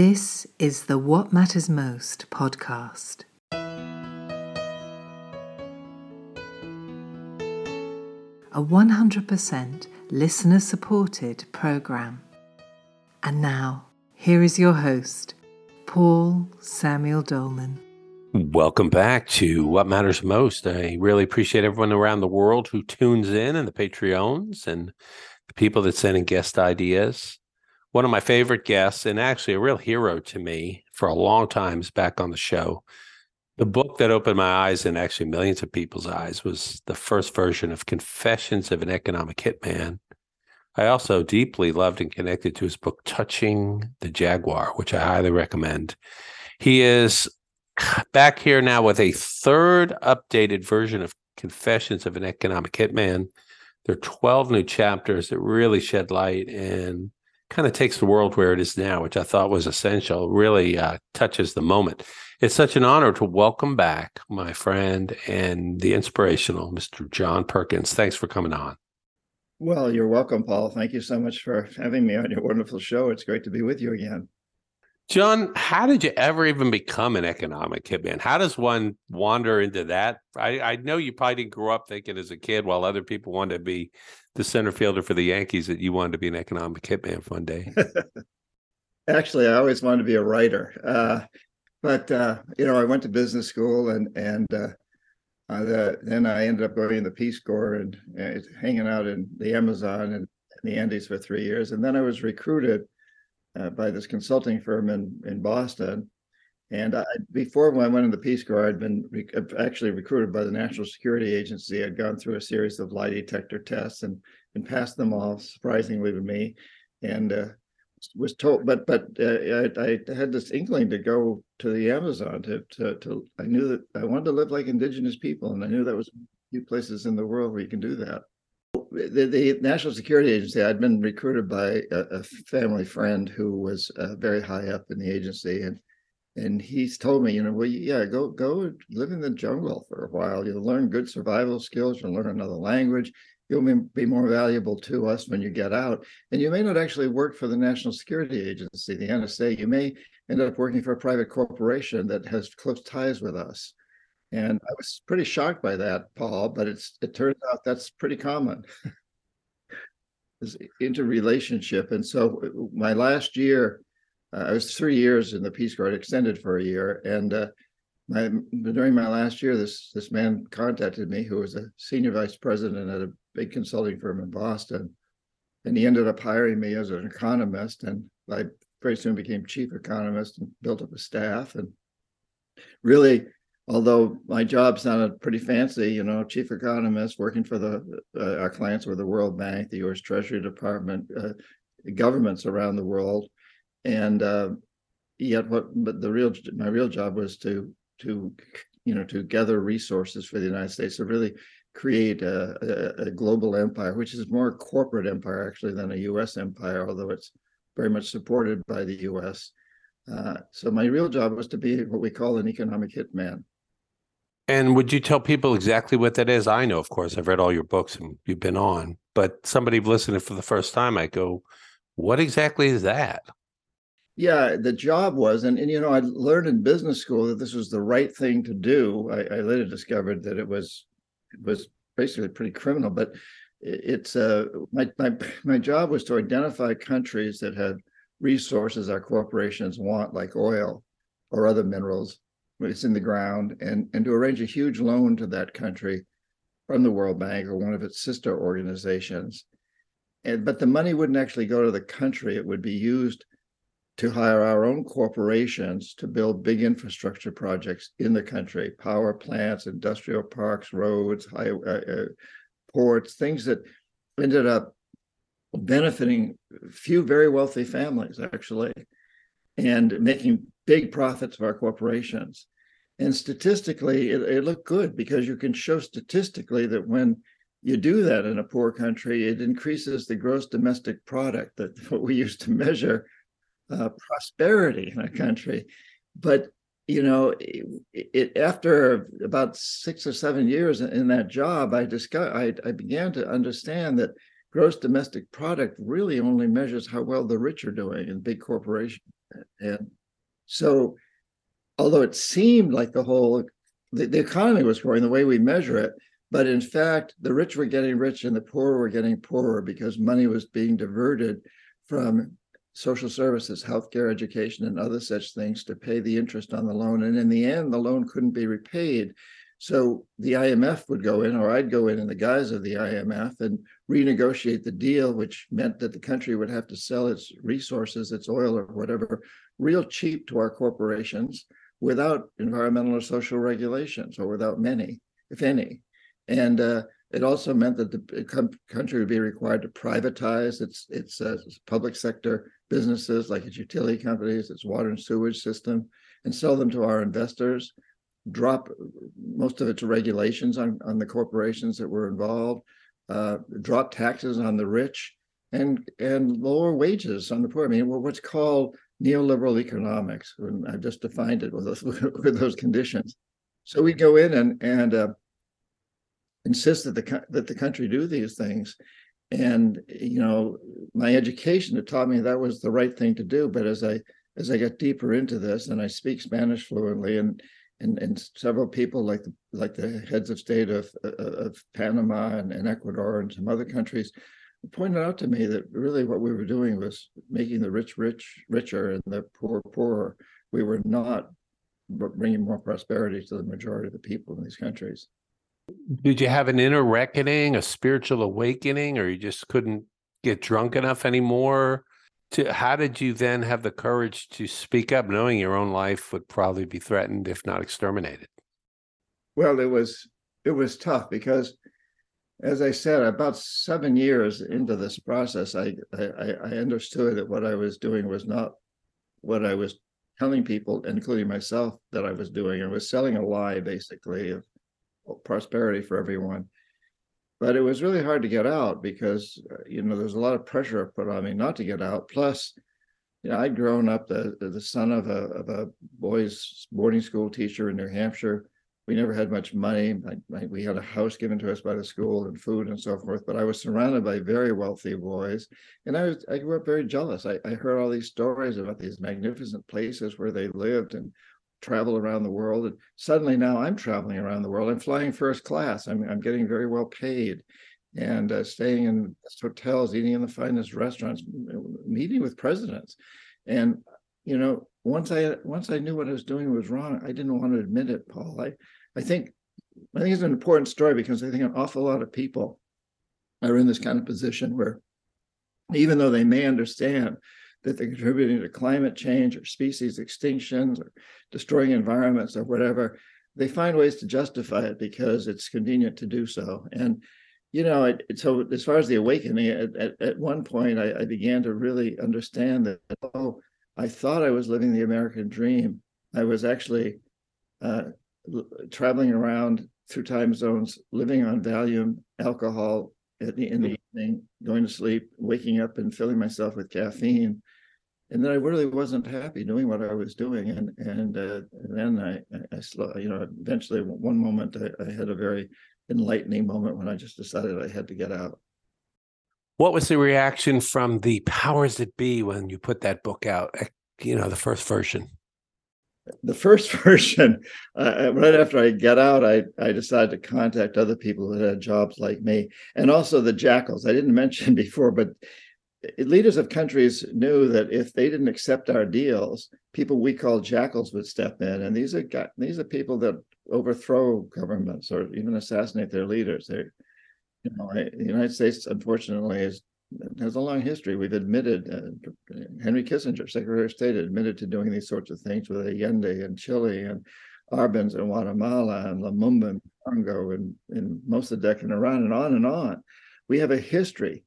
This is the What Matters Most podcast. A 100% listener supported program. And now, here is your host, Paul Samuel Dolman. Welcome back to What Matters Most. I really appreciate everyone around the world who tunes in and the Patreons and the people that send in guest ideas. One of my favorite guests, and actually a real hero to me for a long time, is back on the show. The book that opened my eyes and actually millions of people's eyes was the first version of Confessions of an Economic Hitman. I also deeply loved and connected to his book, Touching the Jaguar, which I highly recommend. He is back here now with a third updated version of Confessions of an Economic Hitman. There are 12 new chapters that really shed light and kind of takes the world where it is now, which I thought was essential, really uh, touches the moment. It's such an honor to welcome back my friend and the inspirational Mr. John Perkins. Thanks for coming on. Well, you're welcome, Paul. Thank you so much for having me on your wonderful show. It's great to be with you again. John, how did you ever even become an economic hitman? How does one wander into that? I, I know you probably didn't grow up thinking as a kid while other people wanted to be the center fielder for the Yankees that you wanted to be an economic hitman one day. Actually, I always wanted to be a writer. Uh, but uh, you know, I went to business school and and uh, uh the, then I ended up going in the Peace Corps and, and hanging out in the Amazon and the Andes for three years, and then I was recruited uh, by this consulting firm in in Boston. And I, before I went in the Peace Corps, I'd been re- actually recruited by the National Security Agency. I'd gone through a series of lie detector tests and and passed them all, surprisingly to me. And uh, was told, but but uh, I, I, had this inkling to go to the Amazon. To, to to I knew that I wanted to live like indigenous people, and I knew that was a few places in the world where you can do that the, the, National Security Agency, I'd been recruited by a, a family friend who was uh, very high up in the agency, and and he's told me, you know, well, yeah, go go live in the jungle for a while. You'll learn good survival skills. You'll learn another language. You'll be more valuable to us when you get out. And you may not actually work for the National Security Agency, the NSA. You may end up working for a private corporation that has close ties with us. And I was pretty shocked by that, Paul, but it's it turns out that's pretty common. is interrelationship. And so uh, my last year, uh, I was three years in the Peace Corps, extended for a year. And uh, my, during my last year, this this man contacted me, who was a senior vice president at a big consulting firm in Boston, and he ended up hiring me as an economist. And I very soon became chief economist and built up a staff. And really, although my job sounded pretty fancy, you know, chief economist working for the uh, our clients were the World Bank, the U.S. Treasury Department, uh, governments around the world, and uh, yet what? But the real my real job was to to you know to gather resources for the United States to really create a, a, a global empire, which is more corporate empire actually than a U.S. empire, although it's very much supported by the U.S. Uh, so my real job was to be what we call an economic hitman. And would you tell people exactly what that is? I know, of course, I've read all your books and you've been on, but somebody listening for the first time, I go, what exactly is that? Yeah, the job was, and, and you know, I learned in business school that this was the right thing to do. I, I later discovered that it was it was basically pretty criminal, but it's uh my my my job was to identify countries that had resources our corporations want, like oil or other minerals, it's in the ground, and, and to arrange a huge loan to that country from the World Bank or one of its sister organizations. And, but the money wouldn't actually go to the country, it would be used to hire our own corporations to build big infrastructure projects in the country power plants, industrial parks, roads, high, uh, uh, ports, things that ended up benefiting few very wealthy families, actually, and making big profits for our corporations. And statistically, it, it looked good because you can show statistically that when you do that in a poor country, it increases the gross domestic product, that what we used to measure uh, prosperity in a country. But you know, it, it, after about six or seven years in that job, I discovered I, I began to understand that gross domestic product really only measures how well the rich are doing in big corporations and so although it seemed like the whole the, the economy was growing the way we measure it but in fact the rich were getting rich and the poor were getting poorer because money was being diverted from social services healthcare education and other such things to pay the interest on the loan and in the end the loan couldn't be repaid so the IMF would go in, or I'd go in in the guise of the IMF and renegotiate the deal, which meant that the country would have to sell its resources, its oil or whatever, real cheap to our corporations without environmental or social regulations, or without many, if any. And uh, it also meant that the country would be required to privatize its its uh, public sector businesses, like its utility companies, its water and sewage system, and sell them to our investors drop most of its regulations on, on the corporations that were involved, uh, drop taxes on the rich, and and lower wages on the poor. I mean, what's called neoliberal economics, and I just defined it with those with those conditions. So we go in and and uh, insist that the that the country do these things, and you know, my education had taught me that was the right thing to do. But as I as I got deeper into this, and I speak Spanish fluently, and and, and several people like the, like the heads of state of of Panama and, and Ecuador and some other countries pointed out to me that really what we were doing was making the rich rich richer and the poor poorer. We were not bringing more prosperity to the majority of the people in these countries. Did you have an inner reckoning, a spiritual awakening, or you just couldn't get drunk enough anymore? to how did you then have the courage to speak up knowing your own life would probably be threatened if not exterminated well it was it was tough because as i said about seven years into this process i i, I understood that what i was doing was not what i was telling people including myself that i was doing i was selling a lie basically of prosperity for everyone. But it was really hard to get out because uh, you know there's a lot of pressure put on me not to get out. Plus you know i'd grown up the the son of a of a boys boarding school teacher in new hampshire. We never had much money. I, I, we had a house given to us by the school and food and so forth but i was surrounded by very wealthy boys. And i was i grew up very jealous. I, I heard all these stories about these magnificent places where they lived and travel around the world. And suddenly now I'm traveling around the world. I'm flying first class. I'm, I'm getting very well paid and uh, staying in hotels, eating in the finest restaurants, meeting with presidents. And, you know, once I once I knew what I was doing was wrong, I didn't want to admit it, Paul. I, I think I think it's an important story because I think an awful lot of people are in this kind of position where even though they may understand that they're contributing to climate change or species extinctions or destroying environments or whatever, they find ways to justify it because it's convenient to do so. And you know, it, so as far as the awakening, at, at, at one point, I, I, began to really understand that oh, I thought I was living the American dream. I was actually uh, traveling around through time zones, living on Valium, alcohol at the, in the evening, going to sleep, waking up, and filling myself with caffeine and then I really wasn't happy doing what I was doing, and and, uh, and then I, I slow, you know, eventually one moment I, I, had a very enlightening moment when I just decided I had to get out. What was the reaction from the powers that be when you put that book out? Eh, you know, the first version. The first version, uh, right after I get out, I I decided to contact other people who had jobs like me, and also the jackals. I didn't mention before, but leaders of countries knew that if they didn't accept our deals, people we call jackals would step in, and these are these are people that overthrow governments or even assassinate their leaders. They, you know, the United States unfortunately is has a long history. We've admitted uh, Henry Kissinger, Secretary of State, admitted to doing these sorts of things with Allende in Chile and Arbenz in Guatemala and Lumumba in Congo and, and Mossadegh in Iran and on and on. We have a history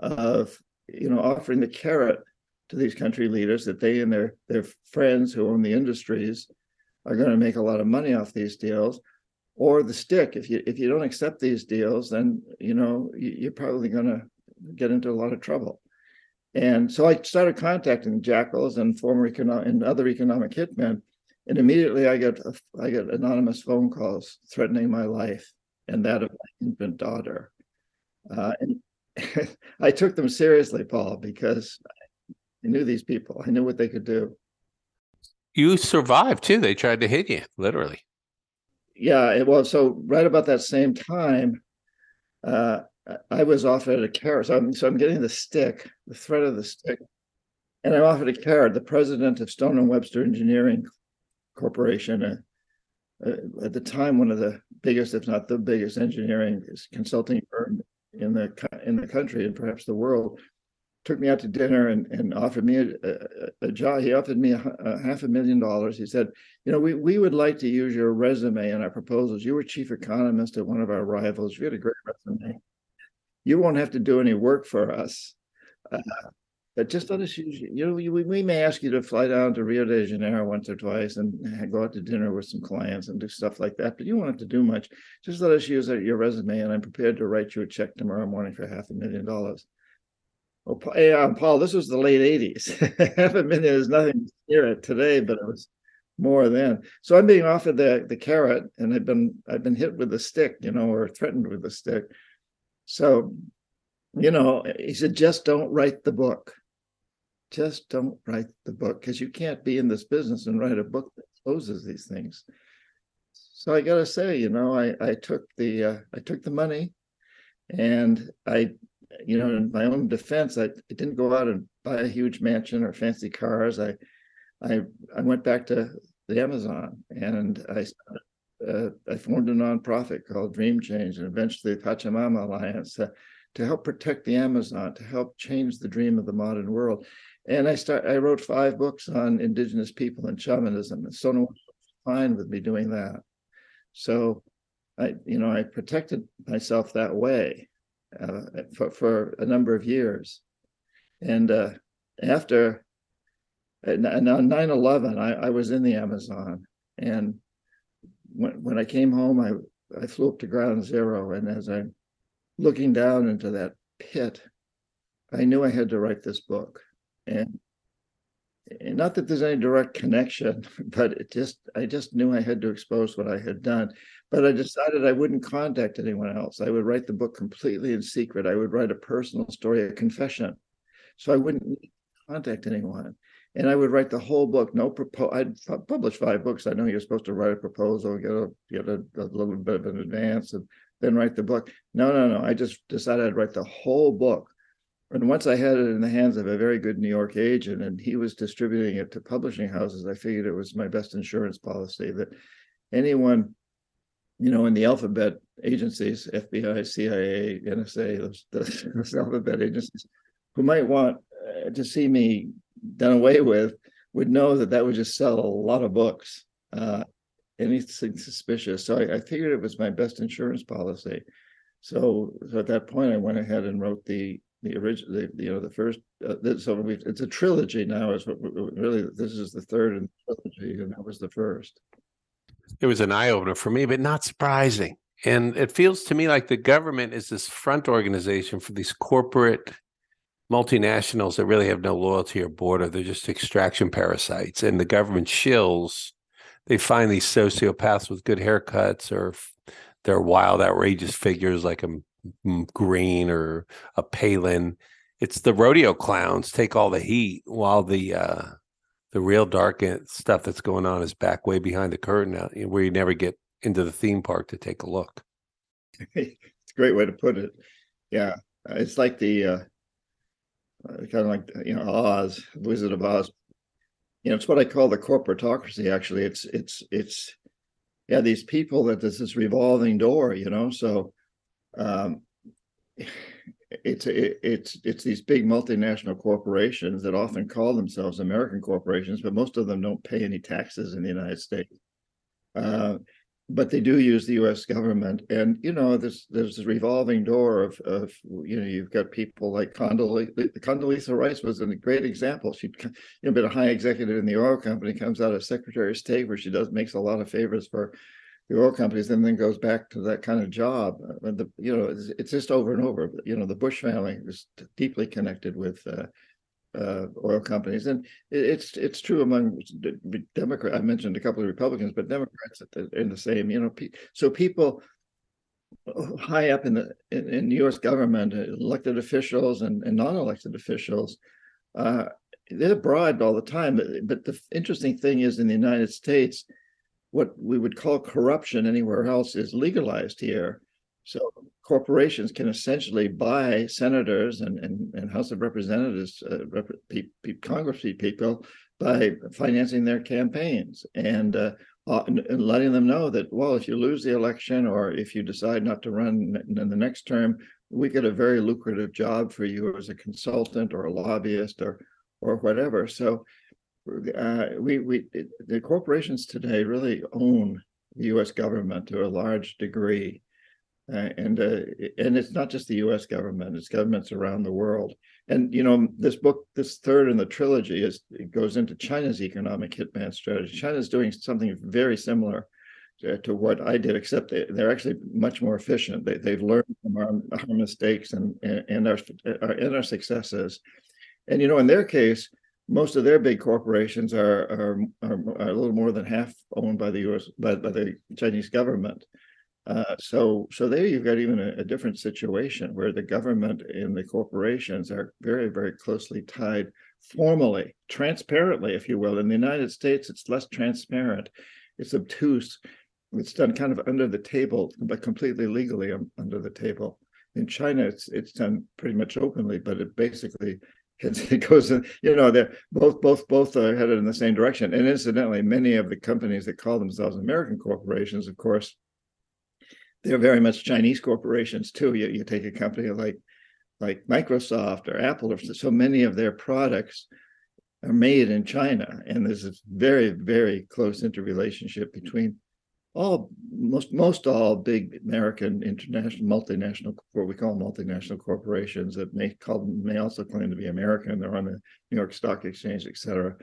of you know, offering the carrot to these country leaders that they and their their friends who own the industries are going to make a lot of money off these deals, or the stick. If you if you don't accept these deals, then you know you're probably going to get into a lot of trouble. And so I started contacting jackals and former economic and other economic hitmen, and immediately I get I get anonymous phone calls threatening my life and that of my infant daughter. Uh, and I took them seriously, Paul, because I knew these people. I knew what they could do. You survived too. They tried to hit you, literally. Yeah, it was so right about that same time. Uh, I was offered a carrot. So I'm, so I'm getting the stick, the threat of the stick, and I'm offered a carrot. The president of Stone and Webster Engineering Corporation, uh, uh, at the time one of the biggest, if not the biggest, engineering consulting firm in the in the country and perhaps the world, took me out to dinner and, and offered me a, a, a job. He offered me a, a, half a million dollars. He said, "You know, we we would like to use your resume in our proposals. You were chief economist at one of our rivals. You had a great resume. You won't have to do any work for us." Uh, but just let us use you. Know, we, may ask you to fly down to Rio de Janeiro once or twice and go out to dinner with some clients and do stuff like that. But you won't have to do much. Just let us use your resume, and I'm prepared to write you a check tomorrow morning for half a million dollars. Well, hey, um, Paul, this was the late '80s. half a million is nothing near it today, but it was more then. So I'm being offered the the carrot, and I've been I've been hit with the stick, you know, or threatened with the stick. So, you know, he said, just don't write the book just don't write the book because you can't be in this business and write a book that exposes these things. So I got to say, you know, I I took the uh, I took the money, and I, you know, in my own defense, I, I didn't go out and buy a huge mansion or fancy cars. I I I went back to the Amazon and I uh, I formed a nonprofit called Dream Change and eventually the Pachamama Alliance uh, to help protect the Amazon, to help change the dream of the modern world and I start. I wrote five books on indigenous people and shamanism, and Stone was fine with me doing that. So, I you know I protected myself that way uh, for for a number of years, and uh, after and on 9-11, I, I was in the Amazon, and when when I came home, I I flew up to ground zero, and as I'm looking down into that pit, I knew I had to write this book and, and not that there's any direct connection, but it just I just knew I had to expose what I had done. But I decided I wouldn't contact anyone else. I would write the book completely in secret. I would write a personal story, a confession. So I wouldn't contact anyone. And I would write the whole book. No proposal. I'd publish five books. I know you're supposed to write a proposal, get a get a, a little bit of an advance, and then write the book. No, no, no. I just decided I'd write the whole book and once I had it in the hands of a very good New York agent and he was distributing it to publishing houses, I figured it was my best insurance policy that anyone, you know, in the alphabet agencies, FBI, CIA, NSA, those, those alphabet agencies, who might want uh, to see me done away with, would know that that would just sell a lot of books. Uh, anything suspicious. So I, I figured it was my best insurance policy. So, so at that point, I went ahead and wrote the the original, the, you know, the first. Uh, so we, it's a trilogy now. Is what really this is the third in trilogy, and that was the first. It was an eye opener for me, but not surprising. And it feels to me like the government is this front organization for these corporate multinationals that really have no loyalty or border. They're just extraction parasites. And the government shills, they find these sociopaths with good haircuts or they're wild, outrageous figures like a Greene or a Palin. It's the rodeo clowns take all the heat while the uh, the real dark stuff that's going on is back way behind the curtain now, where you never get into the theme park to take a look. it's a great way to put it. Yeah, it's like the uh, uh kind of like you know Oz, Wizard of Oz. You know, it's what I call the corporatocracy. Actually, it's it's it's yeah, these people that there's this revolving door. You know, so um, it's it's it's these big multinational corporations that often call themselves American corporations, but most of them don't pay any taxes in the United States. Uh, but they do use the U.S. government, and you know, there's there's this revolving door of of you know, you've got people like Condoleezza, Condoleezza Rice was a great example. She'd you know been a high executive in the oil company, comes out as Secretary of State, where she does makes a lot of favors for the oil companies and then goes back to that kind of job. And uh, the you know it's, it's just over and over. You know the Bush family is deeply connected with uh, uh, oil companies, and it's it's true among Democrats. I mentioned a couple of Republicans, but Democrats in the same. You know, so people high up in the in, in U.S. government, elected officials and, and non-elected officials, uh, they're bribed all the time. But the interesting thing is, in the United States, what we would call corruption anywhere else is legalized here. So corporations can essentially buy senators and, and, and House of Representatives, uh, rep, pe- pe- Congress people by financing their campaigns and, uh, uh, and, and letting them know that, well, if you lose the election or if you decide not to run in the next term, we get a very lucrative job for you as a consultant or a lobbyist or or whatever. So uh, we we the corporations today really own the U.S. government to a large degree, uh, and uh, and it's not just the U.S. government; it's governments around the world. And you know, this book, this third in the trilogy, is it goes into China's economic hitman strategy. China's doing something very similar to, to what I did, except they, are actually much more efficient. They, they've learned from our, our mistakes and, and and our and our successes. And you know, in their case, most of their big corporations are, are, are, are, a little more than half owned by the U.S. by, by the Chinese government. Uh, so so there you've got even a, a, different situation where the government and the corporations are very very closely tied formally, transparently, if you will. In the United States, it's less transparent, it's obtuse, it's done kind of under the table, but completely legally under the table. In China, it's it's done pretty much openly, but it basically it goes you know, they're both both both are headed in the same direction. And incidentally, many of the companies that call themselves American corporations, of course, they're very much Chinese corporations too. You you take a company like like Microsoft or Apple, or so many of their products are made in China, and there's a very very close interrelationship between all most most all big American international multinational what we call multinational corporations that may call may also claim to be American. They're on the New York Stock Exchange, et cetera.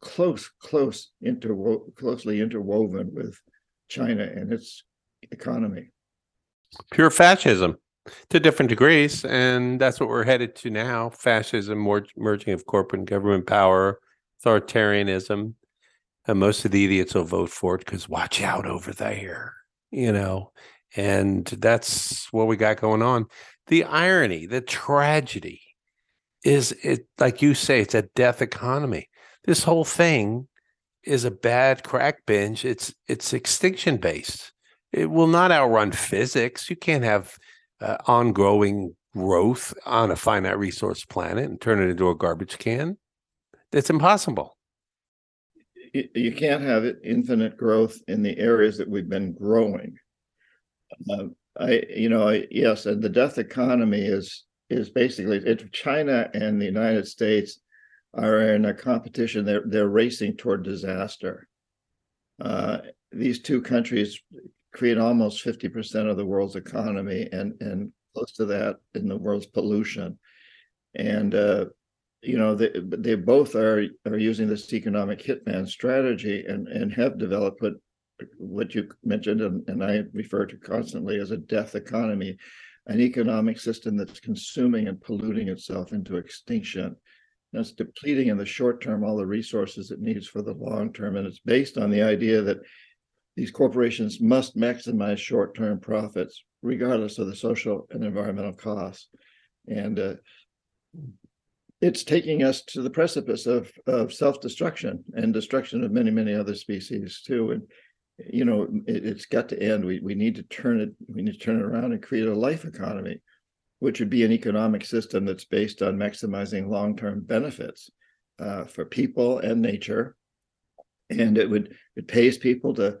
Close, close, interwo- closely interwoven with China and its economy. Pure fascism to different degrees, and that's what we're headed to now: fascism, merging of corporate and government power, authoritarianism, and most of the idiots will vote for it because watch out over there, you know. And that's what we got going on. The irony, the tragedy is it like you say, it's a death economy. This whole thing is a bad crack binge. It's it's extinction based. It will not outrun physics. You can't have uh, ongoing growth on a finite resource planet and turn it into a garbage can. It's impossible you can't have infinite growth in the areas that we've been growing. Uh, I, you know, I, yes, and the death economy is is basically it, China and the United States are in a competition. They're they're racing toward disaster. Uh, these two countries create almost fifty percent of the world's economy, and and close to that in the world's pollution. And uh, you know they, they both are are using this economic hitman strategy and and have developed what what you mentioned and, and I refer to constantly as a death economy, an economic system that's consuming and polluting itself into extinction. And it's depleting in the short term all the resources it needs for the long term. And it's based on the idea that these corporations must maximize short term profits, regardless of the social and environmental costs. And uh, it's taking us to the precipice of, of self-destruction and destruction of many, many other species too. And you know, it, has got to end. We we need to turn it. We need to turn it around and create a life economy, which would be an economic system that's based on maximizing long-term benefits uh, for people and nature, and it would it pays people to,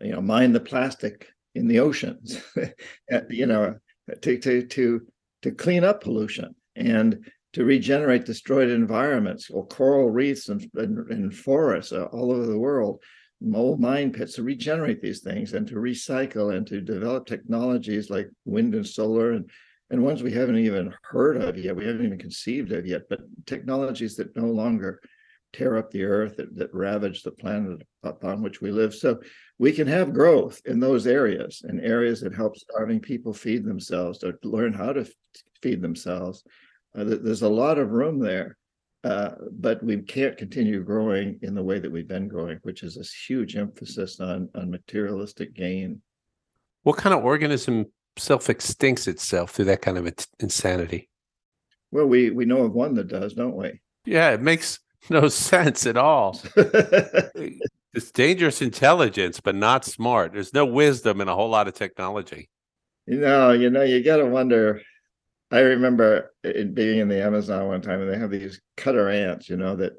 you know, mine the plastic in the oceans, you know, to to to to clean up pollution and to regenerate destroyed environments or coral reefs and, and, and forests uh, all over the world, old mine pits to regenerate these things and to recycle and to develop technologies like wind and solar and and ones we haven't even heard of yet, we haven't even conceived of yet, but technologies that no longer tear up the earth, that, that ravage the planet upon which we live. So we can have growth in those areas and areas that help starving people feed themselves, to learn how to feed themselves, uh, there's a lot of room there, uh, but we can't continue growing in the way that we've been growing, which is this huge emphasis on on materialistic gain. What kind of organism self extincts itself through that kind of insanity? Well, we we know of one that does, don't we? Yeah, it makes no sense at all. it's dangerous intelligence, but not smart. There's no wisdom in a whole lot of technology. You know, you know, you got to wonder. I remember it being in the Amazon one time, and they have these cutter ants, you know, that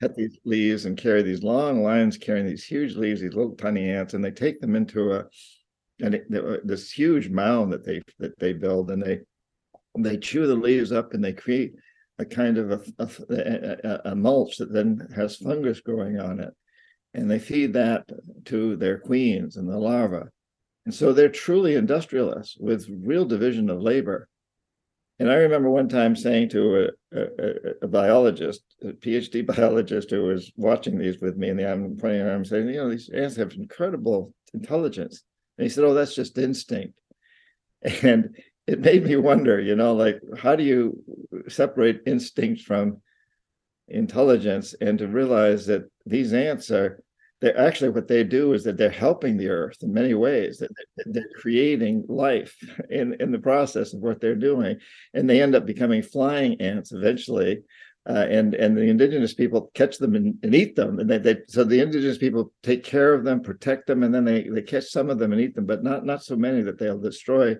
cut these leaves and carry these long lines carrying these huge leaves, these little tiny ants, and they take them into a and it, uh, this huge mound that they that they build, and they they chew the leaves up and they create a kind of a, a, a, mulch that then has fungus growing on it. And they feed that to their queens and the larvae. And so they're truly industrialists with real division of labor. And I remember one time saying to a, a, a biologist, a PhD biologist who was watching these with me, and I'm pointing at him saying, you know, these ants have incredible intelligence. And he said, oh, that's just instinct. And it made me wonder, you know, like how do you separate instinct from intelligence and to realize that these ants are they're actually what they do is that they're helping the earth in many ways that they're creating life in in the process of what they're doing and they end up becoming flying ants eventually uh, and and the indigenous people catch them and, and eat them and they, they so the indigenous people take care of them protect them and then they they catch some of them and eat them but not not so many that they'll destroy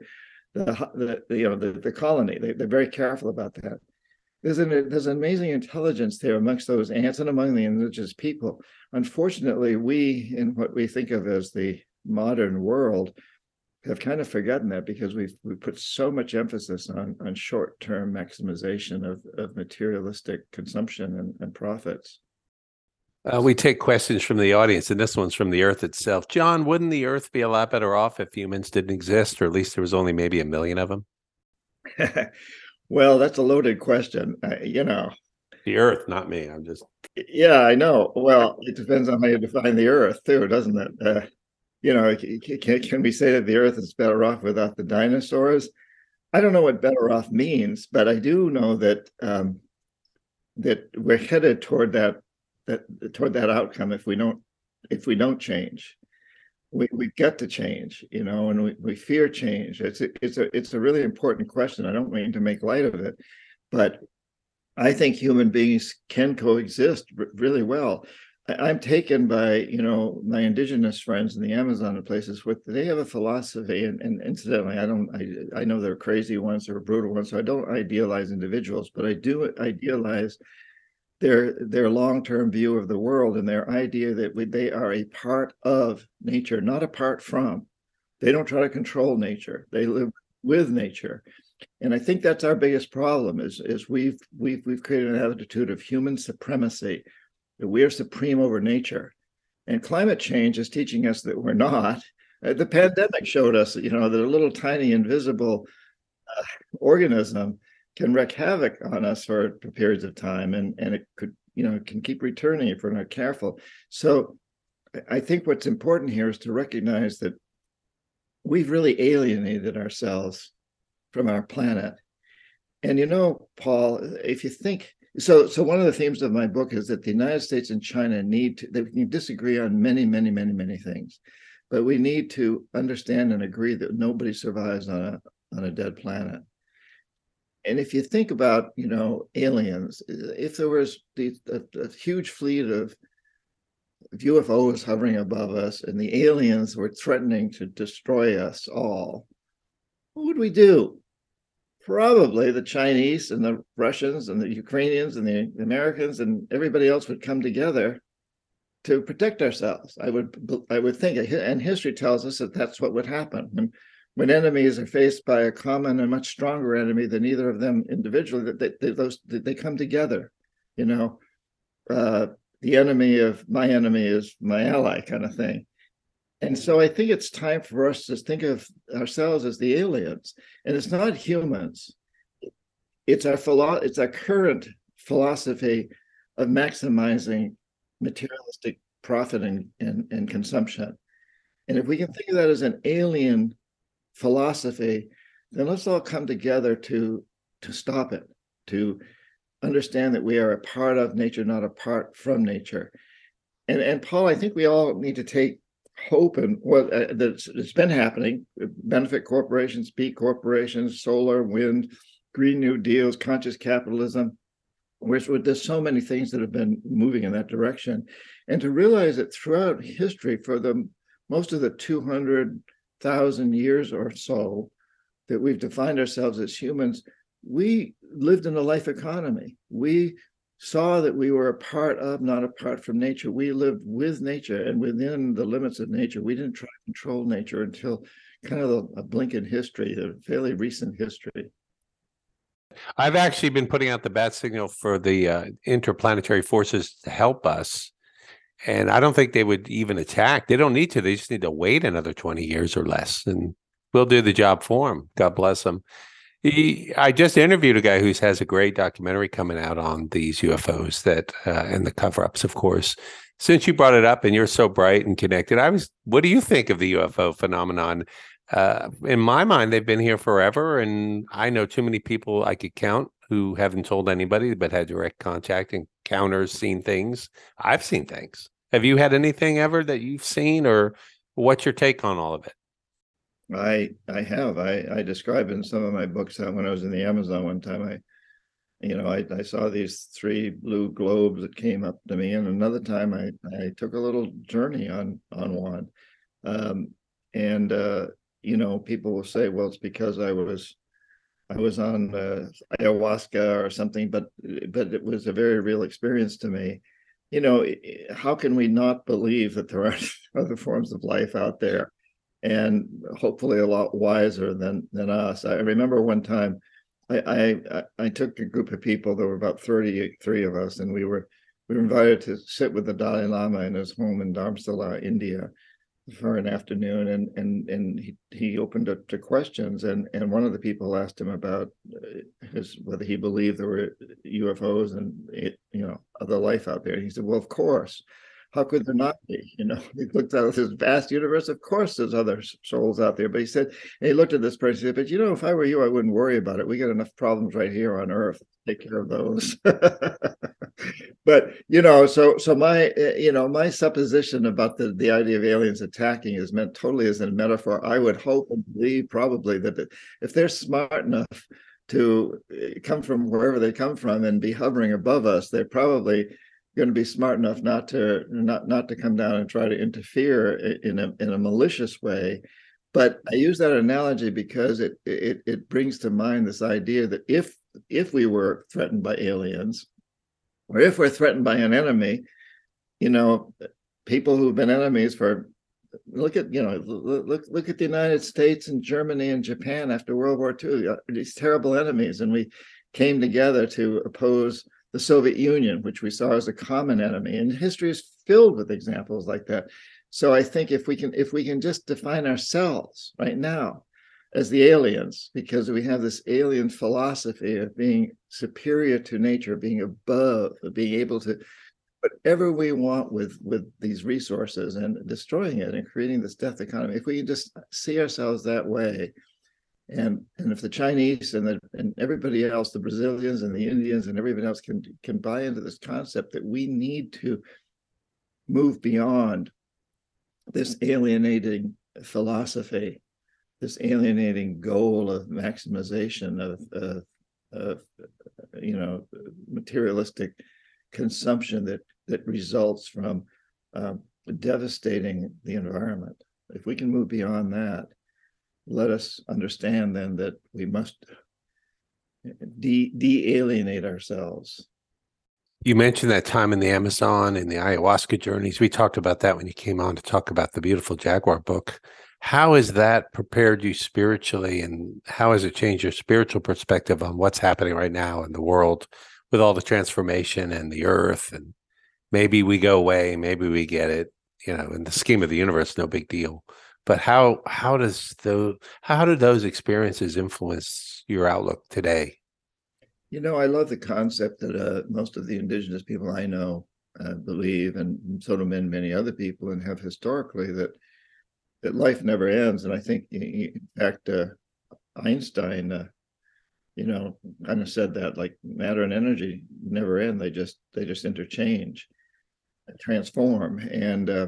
the, the you know the, the colony. They, they're very careful about that. There's an there's an amazing intelligence there amongst those ants and among the indigenous people. Unfortunately, we in what we think of as the modern world have kind of forgotten that because we've we put so much emphasis on on short-term maximization of, of materialistic consumption and, and profits. Uh, we take questions from the audience, and this one's from the Earth itself. John, wouldn't the Earth be a lot better off if humans didn't exist, or at least there was only maybe a million of them? well, that's a loaded question. Uh, you know, the Earth, not me. I'm just. Yeah, I know. Well, it depends on how you define the Earth, too, doesn't it? Uh, you know, can, can we say that the Earth is better off without the dinosaurs? I don't know what better off means, but I do know that um, that we're headed toward that that toward that outcome if we don't if we don't change we we've got to change you know and we, we fear change. It's a, it's a it's a really important question. I don't mean to make light of it but i think human beings can coexist really well. I, i'm taken by you know my indigenous friends in the amazon and places with they have a philosophy and, and incidentally i don't I, I know they're crazy ones or brutal ones so i don't idealize individuals but i do idealize their their long-term view of the world and their idea that we, they are a part of nature not apart from. They don't try to control nature. They live with nature. And i think that's our biggest problem is is we've we've we've created an attitude of human supremacy that we are supreme over nature. And climate change is teaching us that we're not. Uh, the pandemic showed us you know that a little tiny invisible uh, organism can wreak havoc on us for periods of time and and it could you know can keep returning if we're not careful. So i think what's important here is to recognize that we've really alienated ourselves from our planet. And you know paul if you think so so one of the themes of my book is that the united states and china need to they can disagree on many many many many things but we need to understand and agree that nobody survives on a on a dead planet and if you think about you know aliens if there was the, a, a, huge fleet of ufos hovering above us and the aliens were threatening to destroy us all what would we do? Probably the chinese and the russians and the ukrainians and the americans and everybody else would come together to protect ourselves. I would i would think and history tells us that that's what would happen. When when enemies are faced by a common and much stronger enemy than either of them individually, that they, they, those they come together. You know, uh, the enemy of my enemy is my ally, kind of thing. And so I think it's time for us to think of ourselves as the aliens, and it's not humans. It's our philo- It's our current philosophy of maximizing materialistic profit and, and, and consumption. And if we can think of that as an alien philosophy, then let's all come together to to stop it, to understand that we are a part of nature, not apart from nature. And and Paul, I think we all need to take hope in what uh, that's it's been happening. Benefit corporations, B corporations, solar, wind, green new deals, conscious capitalism. Which there's so many things that have been moving in that direction, and to realize that throughout history, for the most of the 200,000 years or so that we've defined ourselves as humans, we lived in a life economy. We saw that we were a part of, not apart from nature. We lived with nature and within the limits of nature. We didn't try to control nature until kind of a, a blink in history, a fairly recent history. I've actually been putting out the bat signal for the uh, interplanetary forces to help us. And I don't think they would even attack. They don't need to. They just need to wait another 20 years or less. And we'll do the job for them. God bless them. He, I just interviewed a guy who has a great documentary coming out on these UFOs that uh, and the cover ups, of course. Since you brought it up and you're so bright and connected, I was. What do you think of the UFO phenomenon? Uh, in my mind, they've been here forever, and I know too many people I could count who haven't told anybody but had direct contact, encounters, seen things. I've seen things. Have you had anything ever that you've seen, or what's your take on all of it? I I have. I I describe in some of my books that when I was in the Amazon one time, I you know, I, I saw these three blue globes that came up to me, and another time I I took a little journey on on one, um, and uh, you know, people will say, well, it's because I was I was on uh, ayahuasca or something, but but it was a very real experience to me. You know, how can we not believe that there are other forms of life out there? and hopefully a lot wiser than than us. I remember one time I I, I took a group of people, there were about 33 of us, and we were we were invited to sit with the Dalai Lama in his home in Dharamsala, India, for an afternoon, and and and he, he opened up to questions, and and one of the people asked him about uh, his whether he believed there were UFOs and you know other life out there. And he said, "Well, of course." how could there not be? You know, he looked at this vast universe. Of course, there's other souls out there. But he said, he looked at this person. He said, "But you know, if I were you, I wouldn't worry about it. We got enough problems right here on Earth. Take care of those." but you know, so so my eh, you know my supposition about the the idea of aliens attacking is meant totally as a metaphor. I would hope and believe probably that if they're smart enough to eh, come from wherever they come from and be hovering above us, they're probably going to be smart enough not to not not to come down and try to interfere in a in a malicious way but i use that analogy because it it it brings to mind this idea that if if we were threatened by aliens or if we're threatened by an enemy you know people who've been enemies for look at you know look look at the united states and germany and japan after world war ii these terrible enemies and we came together to oppose the Soviet Union, which we saw as a common enemy. And history is filled with examples like that. So I think if we can if we can just define ourselves right now as the aliens, because we have this alien philosophy of being superior to nature, being above, of being able to whatever we want with with these resources and destroying it and creating this death economy. If we just see ourselves that way, and and if the Chinese and the and everybody else, the Brazilians and the Indians and everybody else can can buy into this concept that we need to move beyond this alienating philosophy, this alienating goal of maximization of, of, of you know materialistic consumption that that results from um, devastating the environment. If we can move beyond that, let us understand then that we must de de- alienate ourselves. You mentioned that time in the Amazon and the ayahuasca journeys. We talked about that when you came on to talk about the beautiful Jaguar book. How has that prepared you spiritually, and how has it changed your spiritual perspective on what's happening right now in the world with all the transformation and the earth? And maybe we go away, maybe we get it. You know, in the scheme of the universe, no big deal but how how does the how do those experiences influence your outlook today you know i love the concept that uh, most of the indigenous people i know uh, believe and so do many many other people and have historically that that life never ends. And i think in fact uh, einstein uh, you know kind of said that like matter and energy never end. They just they just interchange transform. And uh,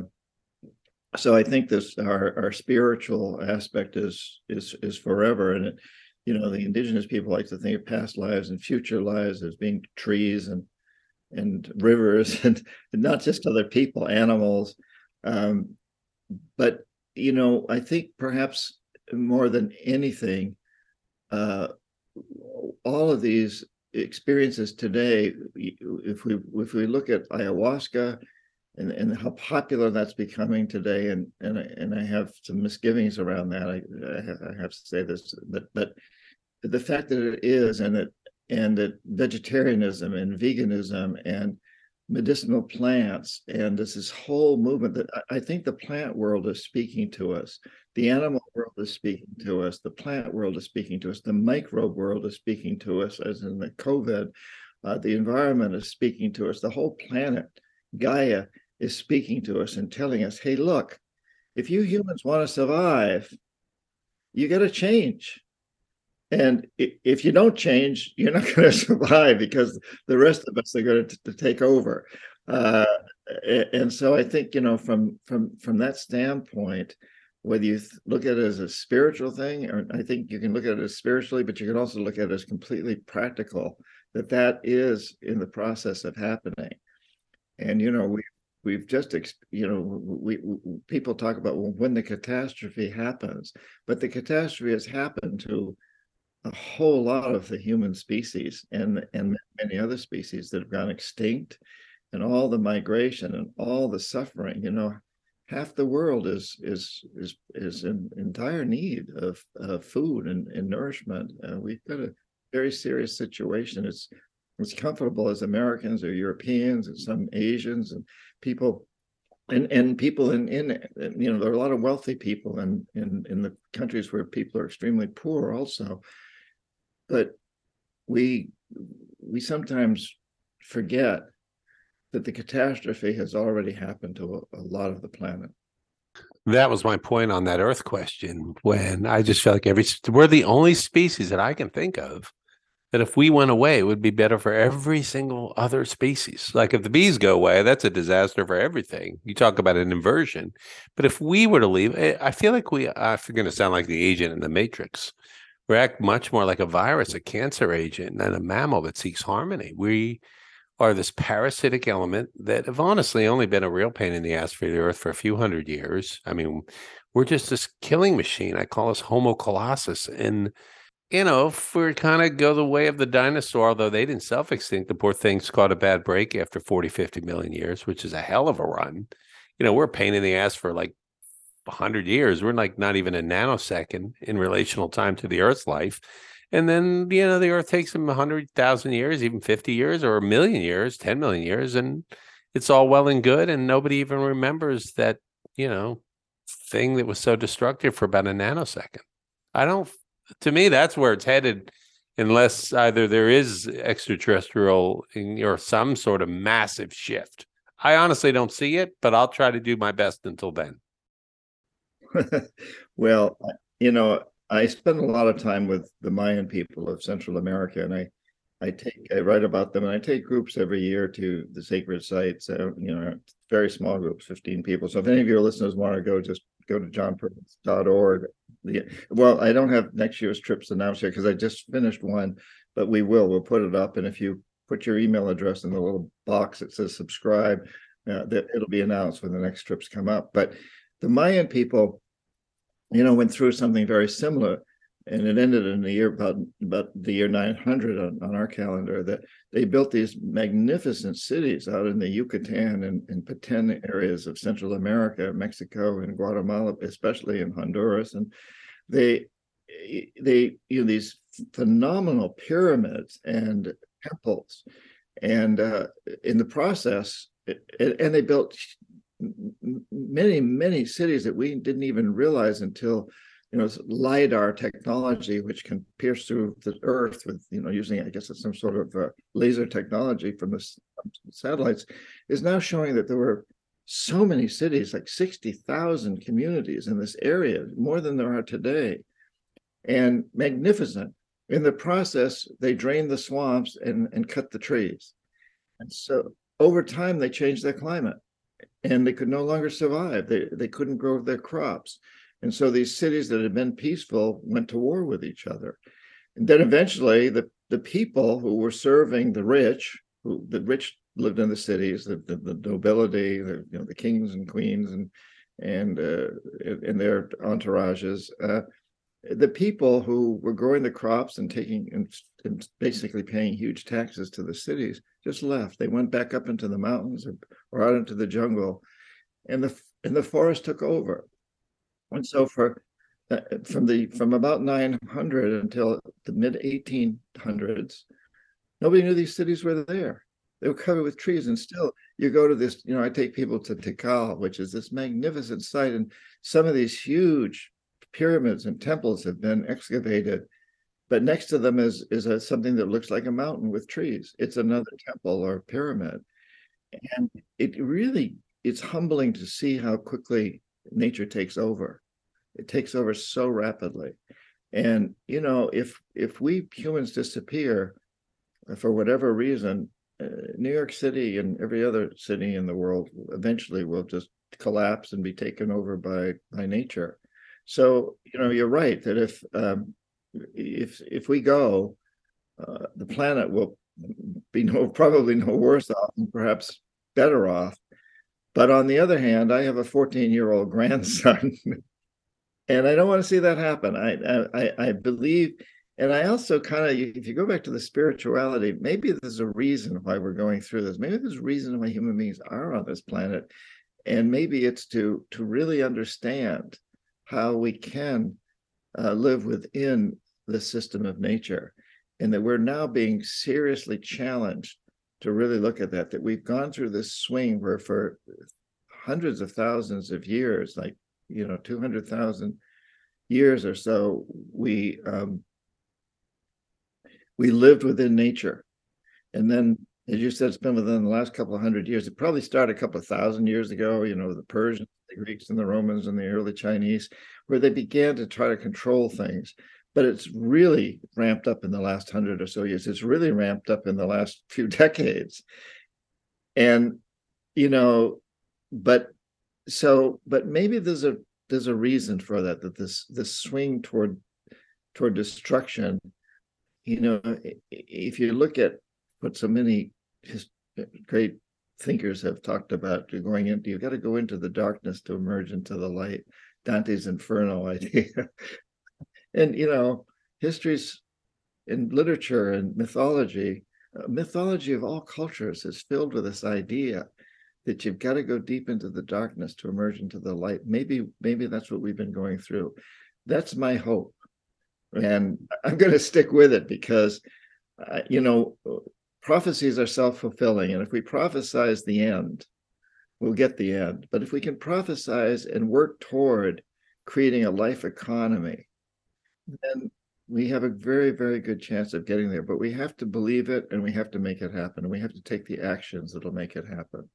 so I think this our our spiritual aspect is is is forever, and it, you know, the indigenous people like to think of past lives and future lives as being trees and and rivers and, and not just other people, animals. Um, but you know, I think perhaps more than anything, uh, all of these experiences today, if we if we look at ayahuasca and, and how popular that's becoming today, and and I, and I have some misgivings around that. I, I have to say this, but but the fact that it is, and that and that vegetarianism and veganism and medicinal plants and this this whole movement that I think the plant world is speaking to us. The animal world is speaking to us. The plant world is speaking to us. The microbe world is speaking to us as in the covid uh, the environment is speaking to us. The whole planet gaia is speaking to us and telling us hey look if you humans want to survive you got to change and if you don't change, you're not going to survive because the rest of us are going to, to take over. Uh, and so I think you know from from from that standpoint, whether you look at it as a spiritual thing, or I think you can look at it as spiritually, but you can also look at it as completely practical. That that is in the process of happening. And you know we we've just you know we, we people talk about when the catastrophe happens, but the catastrophe has happened to a whole lot of the human species and and many other species that have gone extinct and all the migration and all the suffering you know half the world is is is is in, in dire need of, of food and, and nourishment. Uh, we've got a very serious situation. It's it's comfortable as americans or europeans and some asians and people and and people in in you know there are a lot of wealthy people in in in the countries where people are extremely poor also but we we sometimes forget that the catastrophe has already happened to a, a, lot of the planet. That was my point on that Earth question. When I just felt like every we're the only species that I can think of that if we went away, it would be better for every single other species. Like if the bees go away, that's a disaster for everything. You talk about an inversion, but if we were to leave, eh, I feel like we. I'm going to sound like the agent in the Matrix react much more like a virus, a cancer agent, than a mammal that seeks harmony. We are this parasitic element that have honestly only been a real pain in the ass for the earth for a few hundred years. I mean, we're just this killing machine. I call us Homo colossus. And, you know, if we kind of go the way of the dinosaur, although they didn't self extinct, the poor things caught a bad break after 40, 50 million years, which is a hell of a run. You know, we're a pain in the ass for like 100 years. We're like not even a nanosecond in relational time to the Earth's life. And then, you know, the Earth takes them 100,000 years, even 50 years or a million years, 10 million years. And it's all well and good. And nobody even remembers that, you know, thing that was so destructive for about a nanosecond. I don't, to me, that's where it's headed, unless either there is extraterrestrial or some sort of massive shift. I honestly don't see it, but I'll try to do my best until then. well, you know, I spend a lot of time with the Mayan people of Central America, and I, I take, I write about them, and I take groups every year to the sacred sites. Uh, you know, very small groups, fifteen people. So if any of your listeners want to go, just go to johnperkins.org. Well, I don't have next year's trips announced yet because I just finished one, but we will. We'll put it up, and if you put your email address in the little box that says subscribe, uh, that it'll be announced when the next trips come up. But the Mayan people, you know, went through something very similar, and it ended in the year about about the year 900 on, on our calendar. That they built these magnificent cities out in the Yucatan and, and Petén areas of Central America, Mexico, and Guatemala, especially in Honduras, and they they you know these phenomenal pyramids and temples and uh, in the process and they built many many cities that we didn't even realize until you know lidar technology which can pierce through the earth with you know using i guess it's some sort of uh, laser technology from the satellites is now showing that there were so many cities like 60,000 communities in this area more than there are today and magnificent. In the process they drained the swamps and and cut the trees. And so over time they changed their climate and they could no longer survive. They they couldn't grow their crops, and so these cities that had been peaceful went to war with each other. And then eventually the, the people who were serving the rich, who the rich lived in the cities, the, the, the nobility, the you know the kings and queens and and uh, in their entourages, uh, the people who were growing the crops and taking and, and, basically paying huge taxes to the cities just left. They went back up into the mountains or, or out into the jungle, and the and the forest took over. And so for uh, from the from about 900 until the mid 1800s, nobody knew these cities were there. They were covered with trees, and still you go to this. You know, I take people to Tikal, which is this magnificent site, and some of these huge pyramids and temples have been excavated, but next to them is is a, something that looks like a mountain with trees. It's another temple or pyramid, and it really it's humbling to see how quickly nature takes over it takes over so rapidly. And you know, if if we humans disappear for whatever reason, uh, New York City and every other city in the world eventually will just collapse and be taken over by by nature. So you know, you're right that if um, if if we go, uh, the planet will be no probably no worse off and perhaps better off. But on the other hand, I have a 14 year old grandson and I don't want to see that happen. I I, I believe, and I also kind of, if you go back to the spirituality, maybe there's a reason why we're going through this. Maybe there's a reason why human beings are on this planet, and maybe it's to to really understand how we can uh, live within the system of nature, and that we're now being seriously challenged to really look at that. That we've gone through this swing where for hundreds of thousands of years, like you know 200,000 years or so we um, we lived within nature and then as you said it's been within the last couple of hundred years it probably started a couple of thousand years ago you know the persians the greeks and the romans and the early chinese where they began to try to control things. But it's really ramped up in the last hundred or so years. It's really ramped up in the last few decades. And you know but so but maybe there's a there's a reason for that that this this swing toward toward destruction you know if you look at what so many his, great thinkers have talked about you're going into you've got to go into the darkness to emerge into the light dante's inferno idea and you know histories in literature and mythology uh, mythology of all cultures is filled with this idea that you've got to go deep into the darkness to emerge into the light. Maybe, maybe that's what we've been going through. That's my hope. And I'm going to stick with it because, uh, you know, prophecies are self fulfilling. And if we prophesize the end, we'll get the end. But if we can prophesize and work toward creating a life economy, then we have a very, very good chance of getting there. But we have to believe it and we have to make it happen. And we have to take the actions that'll make it happen.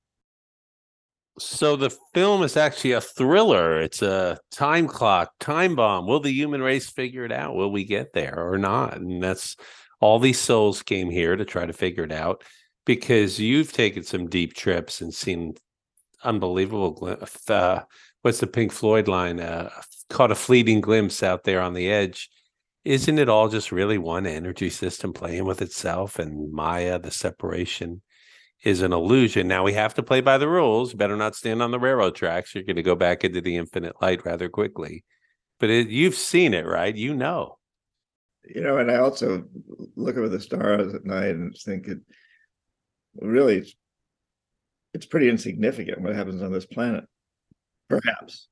So the film is actually a thriller. It's a time clock, time bomb. Will the human race figure it out? Will we get there or not? And that's all these souls came here to try to figure it out because you've taken some deep trips and seen unbelievable uh, what's the Pink Floyd line? Uh, caught a fleeting glimpse out there on the edge. Isn't it all just really one energy system playing with itself and Maya, the separation? is an illusion. Now we have to play by the rules. Better not stand on the railroad tracks. You're going to go back into the infinite light rather quickly. But it, you've seen it, right? You know. You know, and I also look over the stars at night and think it really it's, it's pretty insignificant what happens on this planet. Perhaps.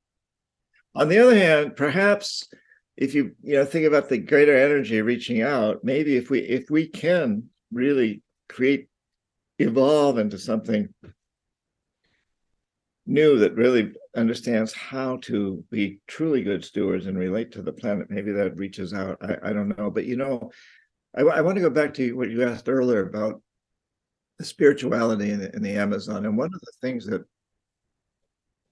On the other hand, perhaps if you you know think about the greater energy reaching out, maybe if we if we can really create evolve into something new that really understands how to be truly good stewards and relate to the planet. Maybe that reaches out. I, I don't know. But you know, I, I, want to go back to what you asked earlier about the spirituality in the, in the Amazon. And one of the things that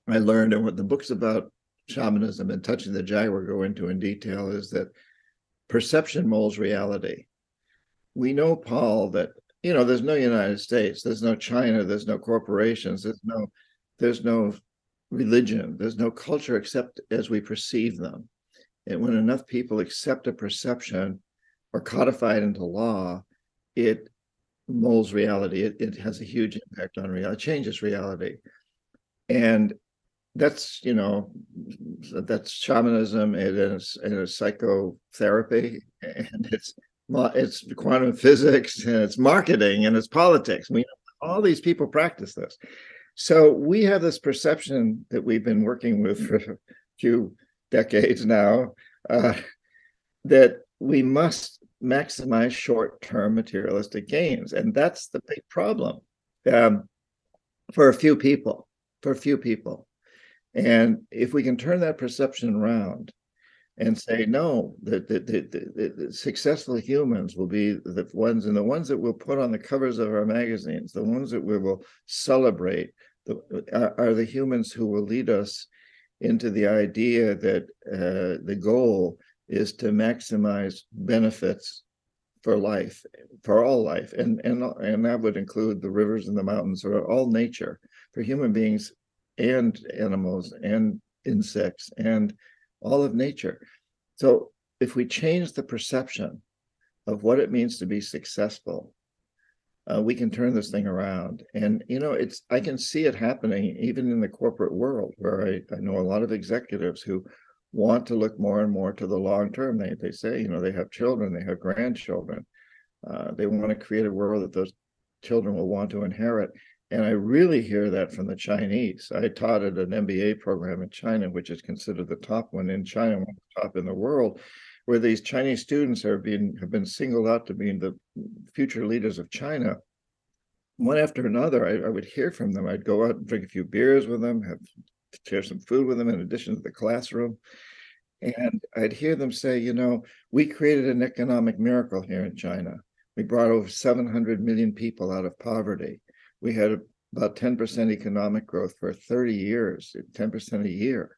I learned and what the books about shamanism and touching the jaguar go into in detail is that perception molds reality. We know, Paul, that you know, there's no United States, there's no China, there's no corporations, there's no, there's no religion, there's no culture except as we perceive them. And when enough people accept a perception or codify it into law, it molds reality. It, it has a huge impact on reality, changes reality. And that's, you know, that's shamanism, it is, it is psychotherapy, and it's it's quantum physics, and it's marketing, and it's politics. We all these people practice this. So we have this perception that we've been working with for a few decades now uh, that we must maximize short-term materialistic gains, and that's the big problem um, for a few people. For a few people, and if we can turn that perception around and say no, that the, the, the, the, successful humans will be the ones and the ones that we'll put on the covers of our magazines, the ones that we will celebrate, are, are the humans who will lead us into the idea that uh, the goal is to maximize benefits for life, for all life, and and and that would include the rivers and the mountains, or all nature, for human beings and animals and insects and all of nature. So if we change the perception of what it means to be successful, uh, we can turn this thing around. And you know, it's I can see it happening even in the corporate world, where I, I know a lot of executives who want to look more and more to the long term. They they say, you know, they have children, they have grandchildren. Uh, they want to create a world that those children will want to inherit. And I really hear that from the Chinese. I taught at an MBA program in China, which is considered the top one in China, one of the top in the world, where these Chinese students are being have been singled out to being the future leaders of China. One after another, I, I would hear from them. I'd go out and drink a few beers with them, have share some food with them in addition to the classroom. And I'd hear them say, you know, we created an economic miracle here in China. We brought over 700 million people out of poverty we had about 10% economic growth for 30 years, 10% a year.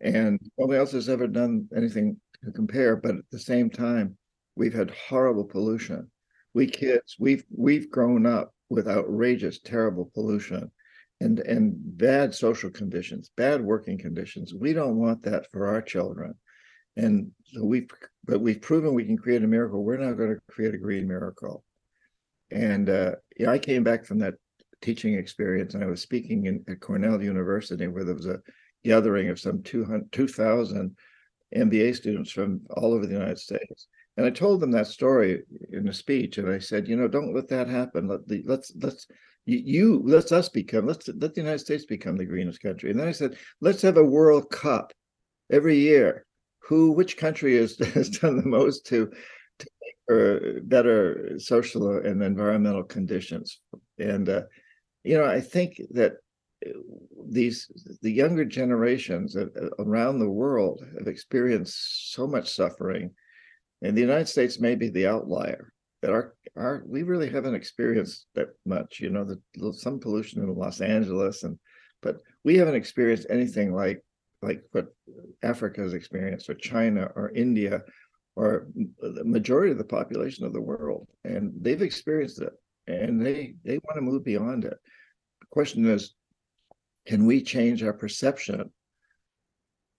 And nobody else has ever done anything to compare. But at the same time, we've had horrible pollution. We kids, we've we've grown up with outrageous, terrible pollution and and bad social conditions, bad working conditions. We don't want that for our children. And so we've but we've proven we can create a miracle. We're not going to create a green miracle. And uh, yeah, I came back from that teaching experience, and I was speaking in, at Cornell University, where there was a gathering of some 2,000 MBA students from all over the United States. And I told them that story in a speech, and I said, you know, don't let that happen. Let the let's let's you, let's us become let's let the United States become the greenest country. And then I said, let's have a World Cup every year. Who which country has has done the most to to make better social and environmental conditions? And uh, you know, I think that these the younger generations around the world have experienced so much suffering, and the United States may be the outlier. That our our we really haven't experienced that much. You know, the, some pollution in Los Angeles, and but we haven't experienced anything like like what Africa has experienced, or China, or India, or the majority of the population of the world, and they've experienced it, and they they want to move beyond it The question is can we change our perception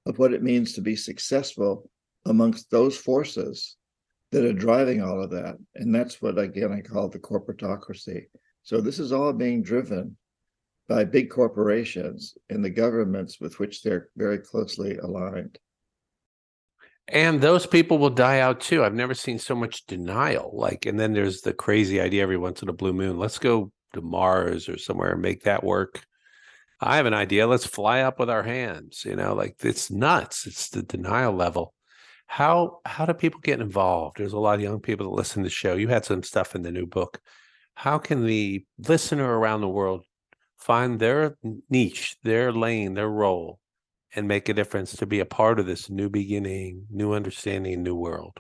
of what it means to be successful amongst those forces that are driving all of that? And that's what, again, I call the corporatocracy. So this is all being driven by big corporations and the governments with which they're very closely aligned. And those people will die out too. I've never seen so much denial. Like, and then there's the crazy idea every once in a blue moon. Let's go to Mars or somewhere and make that work. I have an idea. Let's fly up with our hands. You know, like it's nuts. It's the denial level. How how do people get involved? There's a lot of young people that listen to the show. You had some stuff in the new book. How can the listener around the world find their niche, their lane, their role, and make a difference to be a part of this new beginning, new understanding, new world?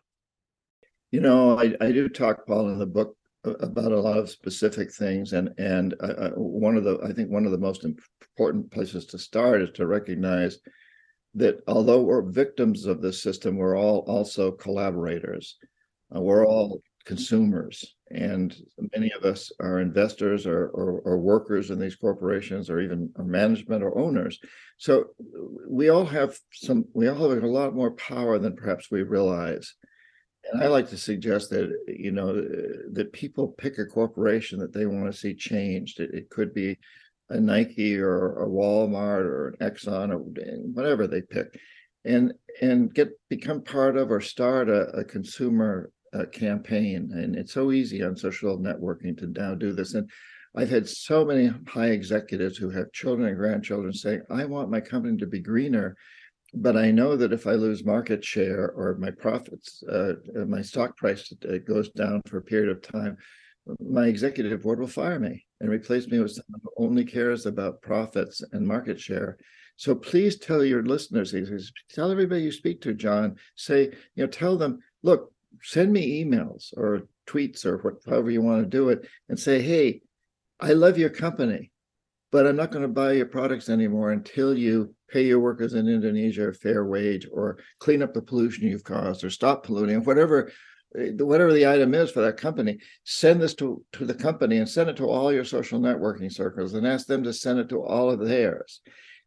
You know, I, I do talk, Paul, in the book about a lot of specific things and and uh, one of the i think one of the most important places to start is to recognize that although we're victims of this system we're all also collaborators. Uh, we're all consumers and many of us are investors or, or, or workers in these corporations or even management or owners. So we all have some we all have a lot more power than perhaps we realize I like to suggest that you know that people pick a corporation that they want to see changed. It, it could be a Nike or a Walmart or an Exxon or whatever they pick, and and get become part of or start a, a consumer uh, campaign. And it's so easy on social networking to now do this. And I've had so many high executives who have children and grandchildren say, "I want my company to be greener." But I know that if I lose market share or my profits, uh, uh, my stock price uh, goes down for a period of time, my executive board will fire me and replace me with someone who only cares about profits and market share. So please tell your listeners, tell everybody you speak to, John, say, you know, tell them, look, send me emails or tweets or what, however you want to do it and say, hey, I love your company but I'm not going to buy your products anymore until you pay your workers in Indonesia a fair wage or clean up the pollution you've caused or stop polluting, whatever eh, whatever the item is for that company, send this to, to the company and send it to all your social networking circles and ask them to send it to all of theirs.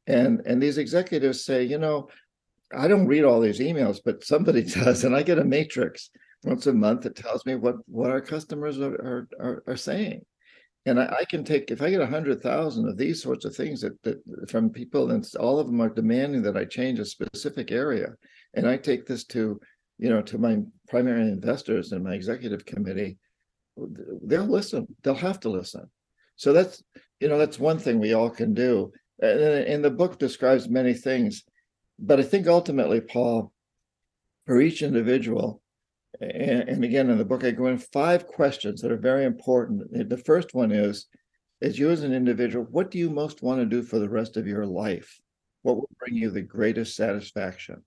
And and these executives say, you know, I don't read all these emails, but somebody does, and I get a matrix once a month that tells me what what our customers are are, are saying and I, I, can take if I get a hundred thousand of these sorts of things that, that from people, and all of them are demanding that I change a specific area, and I take this to, you know, to my primary investors and my executive committee, they'll listen. They'll have to listen. So that's you know that's one thing we all can do. And, and the book describes many things, but I think ultimately, Paul, for each individual, and, and again in the book i go in five questions that are very important. The first one is as you as an individual what do you most want to do for the rest of your life? What will bring you the greatest satisfaction?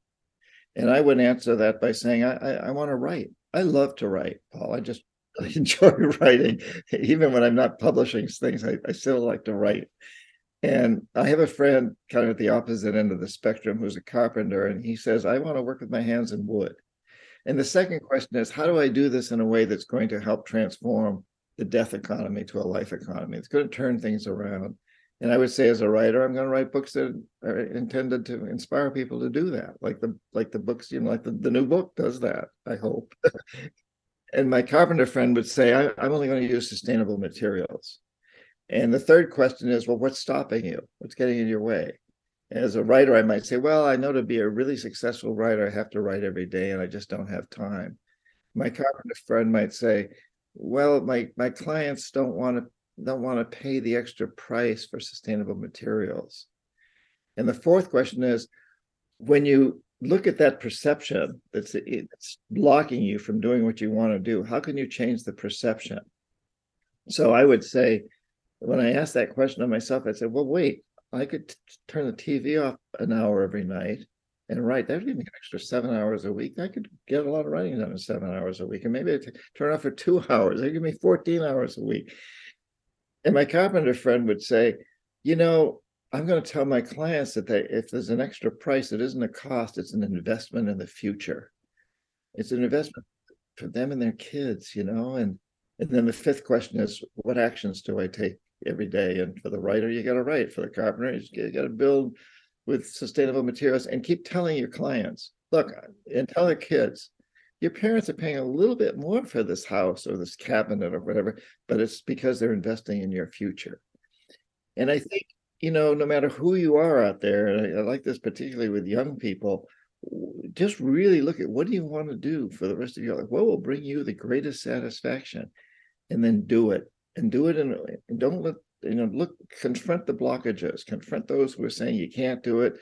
And i would answer that by saying i i, I want to write. I love to write paul. I just I enjoy writing. Even when i'm not publishing things I, I still like to write. And i have a friend kind of at the opposite end of the spectrum who's a carpenter and he says i want to work with my hands in wood and the second question is how do I do this in a way that's going to help transform the death economy to a life economy? It's going to turn things around. And I would say, as a writer, I'm going to write books that are intended to inspire people to do that, like the like the books, you know, like the, the new book does that. I hope. and my carpenter friend would say, I, I'm only going to use sustainable materials. And the third question is, well, what's stopping you? What's getting in your way? As a writer, I might say, well, I know to be a really successful writer, I have to write every day and I just don't have time. My carpenter friend might say, well, my, my clients don't want to don't want to pay the extra price for sustainable materials. And the fourth question is when you look at that perception that's it's blocking you from doing what you want to do, how can you change the perception? So I would say, when I asked that question of myself, I said, well, wait, I could t- turn the TV off an hour every night and write. That would give me an extra seven hours a week. I could get a lot of writing done in seven hours a week. And maybe I t- turn off for two hours. They give me 14 hours a week. And my carpenter friend would say, you know, I'm going to tell my clients that they, if there's an extra price, it isn't a cost, it's an investment in the future. It's an investment for them and their kids, you know. And and then the fifth question is, what actions do I take every day. And for the writer, you got to write. For the carpenter, you got to build with sustainable materials and keep telling your clients, look, and tell the kids, your parents are paying a little bit more for this house or this cabinet or whatever, but it's because they're investing in your future. And I think, you know, no matter who you are out there, and I, I like this particularly with young people, just really look at what do you want to do for the rest of your life? What will bring you the greatest satisfaction? And then do it and do it in don't let you know look confront the blockages. Confront those who are saying you can't do it.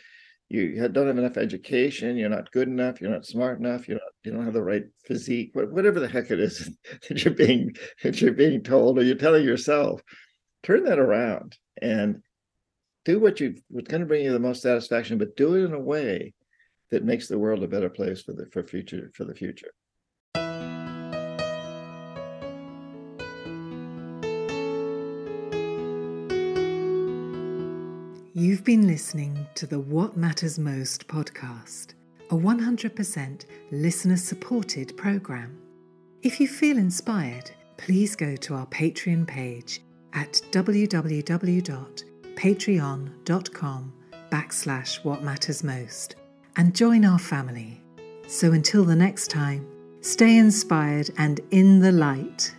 You don't have enough education. You're not good enough. You're not smart enough. You're not you don't have the right physique whatever the heck it is that you're being that you're being told or you're telling yourself. Turn that around and do what you what's going to bring you the most satisfaction but do it in a way that makes the world a better place for the for future for the future You've been listening to the What Matters Most podcast, a 100% listener supported program. If you feel inspired, please go to our Patreon page at www.patreon.com backslash what matters most and join our family. So until the next time, Stay inspired and in the light.